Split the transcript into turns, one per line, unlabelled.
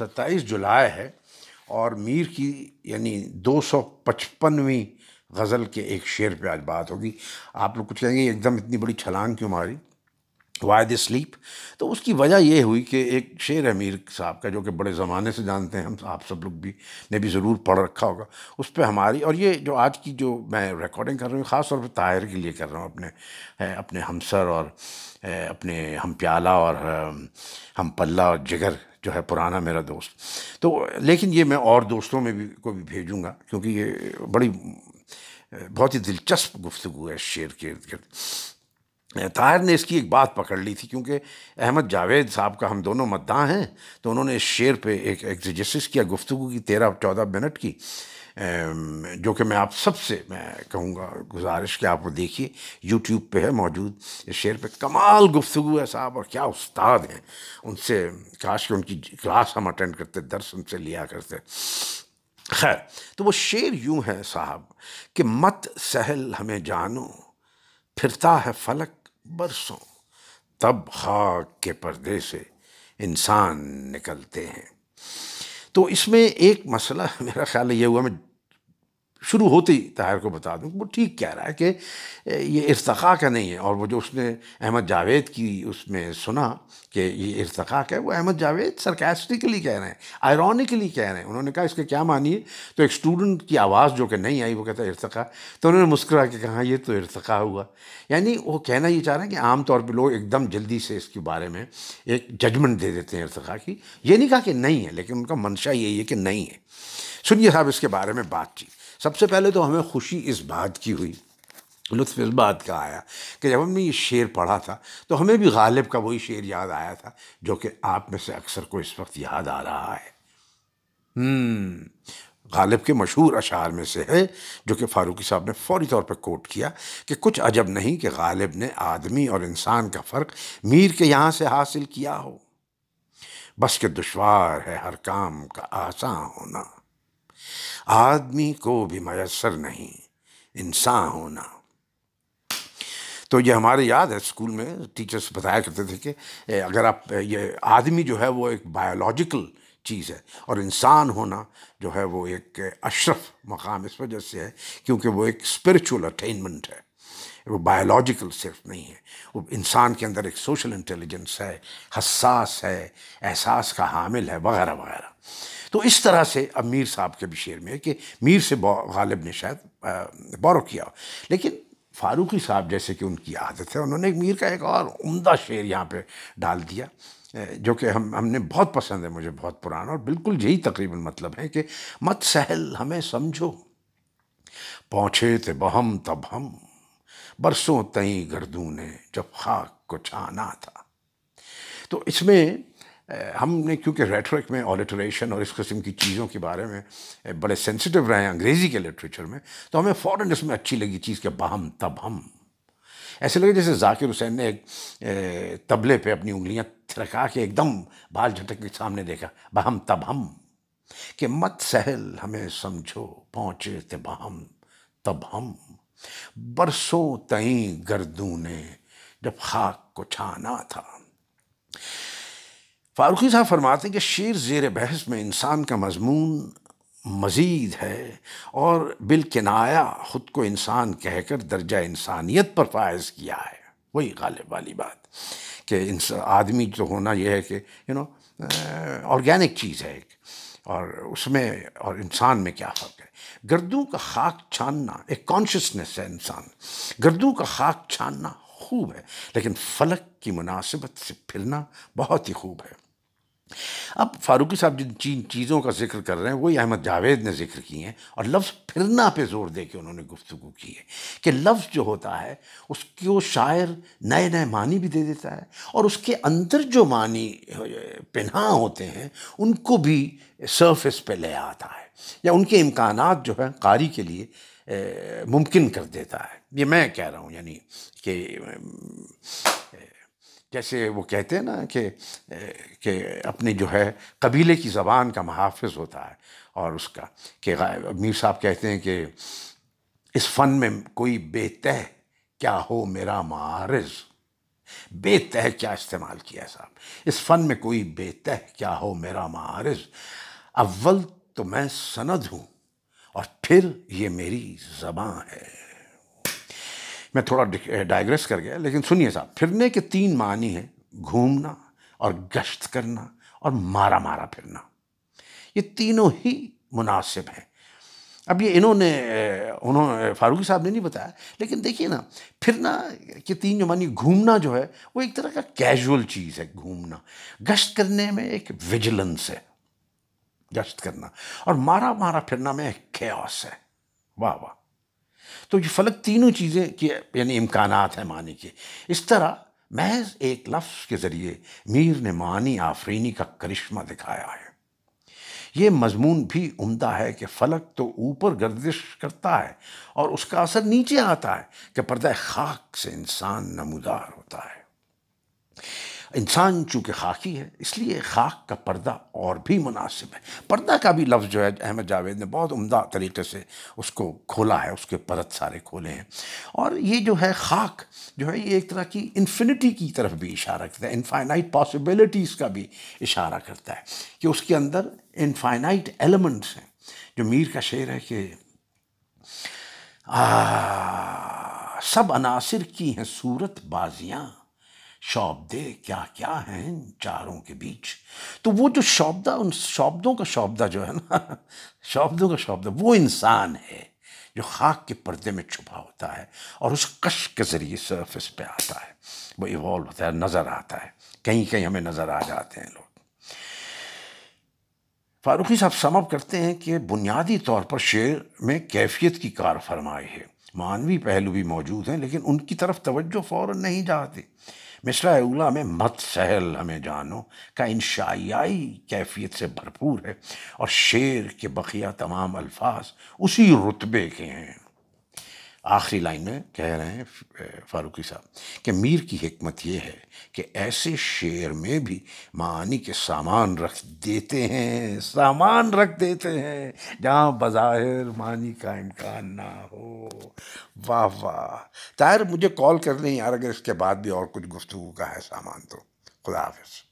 ستائیس جولائی ہے اور میر کی یعنی دو سو پچپنویں غزل کے ایک شعر پہ آج بات ہوگی۔ آپ لوگ کچھ کہیں گے ایک دم اتنی بڑی چھلانگ کیوں ماری؟ واحد سلیپ تو اس کی وجہ یہ ہوئی کہ ایک شعر ہے میر صاحب کا جو کہ بڑے زمانے سے جانتے ہیں ہم آپ سب لوگ بھی، نے بھی ضرور پڑھ رکھا ہوگا۔ اس پہ ہماری، اور یہ جو آج کی جو میں ریکارڈنگ کر رہا ہوں خاص طور پہ طاہر کے لیے کر رہا ہوں۔ اپنے اپنے ہمسر اور اپنے ہم پیالہ اور، ہم پلہ اور جگر جو ہے پرانا میرا دوست۔ تو لیکن یہ میں اور دوستوں میں بھی کو بھی بھیجوں گا، کیونکہ یہ بڑی، بہت ہی دلچسپ گفتگو ہے شعر کے ارد گرد۔ طاہر نے اس کی ایک بات پکڑ لی تھی کیونکہ احمد جاوید صاحب کا ہم دونوں مداح ہیں تو انہوں نے اس شعر پہ ایک ایکزیجسس کیا، گفتگو کی تیرہ چودہ منٹ کی جو کہ میں آپ سب سے میں کہوں گا گزارش کہ آپ وہ دیکھیے، یوٹیوب پہ ہے موجود، اس شعر پہ کمال گفتگو ہے صاحب اور کیا استاد ہیں۔ ان سے کاش کہ ان کی کلاس ہم اٹینڈ کرتے، درس ان سے لیا کرتے۔ خیر، تو وہ شعر یوں ہے صاحب کہ مت سہل ہمیں جانو، پھرتا ہے فلک برسوں تب خاک کے پردے سے انسان نکلتے ہیں۔ تو اس میں ایک مسئلہ میرا خیال یہ ہوا میں شروع ہوتی طاہر کو بتا دوں وہ ٹھیک کہہ رہا ہے کہ یہ ارتقاء کا نہیں ہے۔ اور وہ جو اس نے احمد جاوید کی اس میں سنا کہ یہ ارتقاء کا ہے، وہ احمد جاوید سرکیسٹکلی کہہ رہے ہیں آئرونکلی کہہ رہے ہیں۔ انہوں نے کہا اس کے کیا مانی ہے؟ تو ایک اسٹوڈنٹ کی آواز جو کہ نہیں آئی، وہ کہتا ہے ارتقاء۔ تو انہوں نے مسکرا کے کہا، یہ تو ارتقاء ہوا۔ یعنی وہ کہنا یہ چاہ رہے ہیں کہ عام طور پہ لوگ ایک دم جلدی سے اس کے بارے میں ایک ججمنٹ دے دیتے ہیں ارتقاء کی۔ یہ نہیں کہا کہ نہیں ہے، لیکن ان کا منشا یہی ہے کہ نہیں ہے۔ سنیے صاحب اس کے بارے میں بات چیت۔ سب سے پہلے تو ہمیں خوشی اس بات کی ہوئی، لطف اس بات کا آیا کہ جب ہم نے یہ شعر پڑھا تھا تو ہمیں بھی غالب کا وہی شعر یاد آیا تھا جو کہ آپ میں سے اکثر کو اس وقت یاد آ رہا ہے۔ غالب کے مشہور اشعار میں سے ہے جو کہ فاروقی صاحب نے فوری طور پہ کوٹ کیا کہ کچھ عجب نہیں کہ غالب نے آدمی اور انسان کا فرق میر کے یہاں سے حاصل کیا ہو۔ بس کہ دشوار ہے ہر کام کا آسان ہونا۔ آدمی کو بھی میسر نہیں، انسان ہونا۔ تو یہ ہمارے یاد ہے اسکول میں ٹیچرس بتایا کرتے تھے کہ اگر آپ، یہ آدمی جو ہے وہ ایک بایولوجیکل چیز ہے اور انسان ہونا جو ہے وہ ایک اشرف مقام اس وجہ سے ہے کیونکہ وہ ایک اسپرچول اٹینمنٹ ہے۔ وہ بایولوجیکل صرف نہیں ہے، وہ انسان کے اندر ایک سوشل انٹیلیجنس ہے، حساس ہے، احساس کا حامل ہے، وغیرہ وغیرہ۔ تو اس طرح سے اب میر صاحب کے بھی شعر میں ہے کہ میر سے غالب نے شاید بورو کیا۔ لیکن فاروقی صاحب جیسے کہ ان کی عادت ہے، انہوں نے میر کا ایک اور عمدہ شعر یہاں پہ ڈال دیا جو کہ ہم ہم نے بہت پسند ہے، مجھے بہت پرانا، اور بالکل یہی تقریباً مطلب ہے کہ مت سہل، ہمیں سمجھو۔ پہنچے تھے بہم تب ہم، برسوں تئیں گردوں نے جب خاک کو چھانا تھا۔ تو اس میں ہم نے کیونکہ ریٹرک میں آلیٹریشن اور اس قسم کی چیزوں کے بارے میں بڑے سینسٹیو رہے ہیں انگریزی کے لٹریچر میں، تو ہمیں فوراً اس میں اچھی لگی چیز کہ بہم تب ہم ایسے لگے جیسے ذاکر حسین نے ایک تبلے پہ اپنی انگلیاں تھرکا کے ایک دم بال جھٹک کے سامنے دیکھا، بہم تب ہم کہ مت سہل ہمیں سمجھو پہنچے تھے بہم تب ہم برسوں تئیں گردوں نے جب خاک کو چھانا تھا۔ فاروقی صاحب فرماتے ہیں کہ شیر زیر بحث میں انسان کا مضمون مزید ہے اور بالکنایا خود کو انسان کہہ کر درجہ انسانیت پر فائز کیا ہے۔ وہی غالب والی بات کہ آدمی جو ہونا یہ ہے کہ یو نو آرگینک چیز ہے ایک۔ اور اس میں اور انسان میں کیا فرق ہے؟ گردوں کا خاک چھاننا، ایک کانشسنس ہے انسان۔ گردوں کا خاک چھاننا خوب ہے، لیکن فلک کی مناسبت سے پھرنا بہت ہی خوب ہے۔ اب فاروقی صاحب جن چین چیزوں کا ذکر کر رہے ہیں، وہی احمد جاوید نے ذکر کی ہیں اور لفظ پھرنا پہ زور دے کے انہوں نے گفتگو کی ہے کہ لفظ جو ہوتا ہے، اس کی وہ شاعر نئے نئے معنی بھی دے دیتا ہے اور اس کے اندر جو معنی پنہا ہوتے ہیں، ان کو بھی سرفس پہ لے آتا ہے۔ یا ان کے امکانات جو ہیں قاری کے لیے ممکن کر دیتا ہے۔ یہ میں کہہ رہا ہوں یعنی کہ، جیسے وہ کہتے ہیں نا کہ کہ اپنی جو ہے قبیلے کی زبان کا محافظ ہوتا ہے اور اس کا، کہ میر صاحب کہتے ہیں کہ اس فن میں کوئی بے تہ کیا ہو میرا معارض؟ بے تہ کیا استعمال کیا ہے صاحب؟ اس فن میں کوئی بے تہ کیا ہو میرا معارض؟ اول تو میں سند ہوں۔ اور پھر یہ میری زباں ہے۔ میں تھوڑا ڈائگریس کر گیا، لیکن سنیے صاحب، پھرنے کے تین معنی ہیں، گھومنا اور گشت کرنا اور مارا مارا پھرنا۔ یہ تینوں ہی مناسب ہیں۔ اب یہ انہوں نے، انہوں، فاروقی صاحب نے نہیں بتایا، لیکن دیکھیے نا، پھرنا کہ تین جو معنی گھومنا جو ہے، وہ ایک طرح کا کیجول چیز ہے، گھومنا۔ گشت کرنے میں ایک ویجلنس ہے۔ گشت کرنا۔ اور مارا مارا پھرنا میں ایک کیوس ہے۔ واہ واہ۔ تو یہ فلک تینوں چیزیں کی یعنی امکانات ہیں معنی کے۔ اس طرح محض ایک لفظ کے ذریعے میر نے معنی آفرینی کا کرشمہ دکھایا ہے۔ یہ مضمون بھی عمدہ ہے کہ فلک تو اوپر گردش کرتا ہے اور اس کا اثر نیچے آتا ہے کہ پردہ خاک سے انسان نمودار ہوتا ہے۔ انسان چونکہ خاکی ہے، اس لیے خاک کا پردہ اور بھی مناسب ہے۔ پردہ کا بھی لفظ جو ہے، احمد جاوید نے بہت عمدہ طریقے سے اس کو کھولا ہے، اس کے پرت سارے کھولے ہیں۔ اور یہ جو ہے، خاک جو ہے، یہ ایک طرح کی انفینٹی کی طرف بھی اشارہ کرتا ہے انفائنائٹ پاسبلٹیز کا بھی اشارہ کرتا ہے کہ اس کے اندر انفائنائٹ ایلیمنٹس ہیں۔ جو میر کا شعر ہے کہ سب عناصر کی ہیں صورت بازیاں۔ شوبدے کیا کیا ہیں چاروں کے بیچ؟ تو وہ جو شوبدہ، ان شوبدوں کا شوبدہ جو ہے نا، شوبدوں کا شوبدہ، وہ انسان ہے جو خاک کے پردے میں چھپا ہوتا ہے اور اس کش کے ذریعے سرفس پہ آتا ہے۔ وہ ایوالو ہوتا ہے، نظر آتا ہے۔ کہیں کہیں ہمیں نظر آ جاتے ہیں لوگ۔ فاروقی صاحب سمب کرتے ہیں کہ بنیادی طور پر شعر میں کیفیت کی کار فرمائی ہے۔ معنوی پہلو بھی موجود ہیں، لیکن ان کی طرف توجہ فوراً نہیں جاتے مصرع اولا میں مت سہل ہمیں جانو کا انشائیائی کیفیت سے بھرپور ہے اور شعر کے بقیہ تمام الفاظ اسی رتبے کے ہیں۔ آخری لائن میں کہہ رہے ہیں فاروقی صاحب، کہ میر کی حکمت یہ ہے کہ ایسے شعر میں بھی معانی کے سامان رکھ دیتے ہیں، سامان رکھ دیتے ہیں، جہاں بظاہر معنی کا امکان نہ ہو۔ واہ واہ۔ طاہر، مجھے کال کر لیں یار، اگر اس کے بعد بھی اور کچھ گفتگو کا ہے سامان تو۔ خدا حافظ۔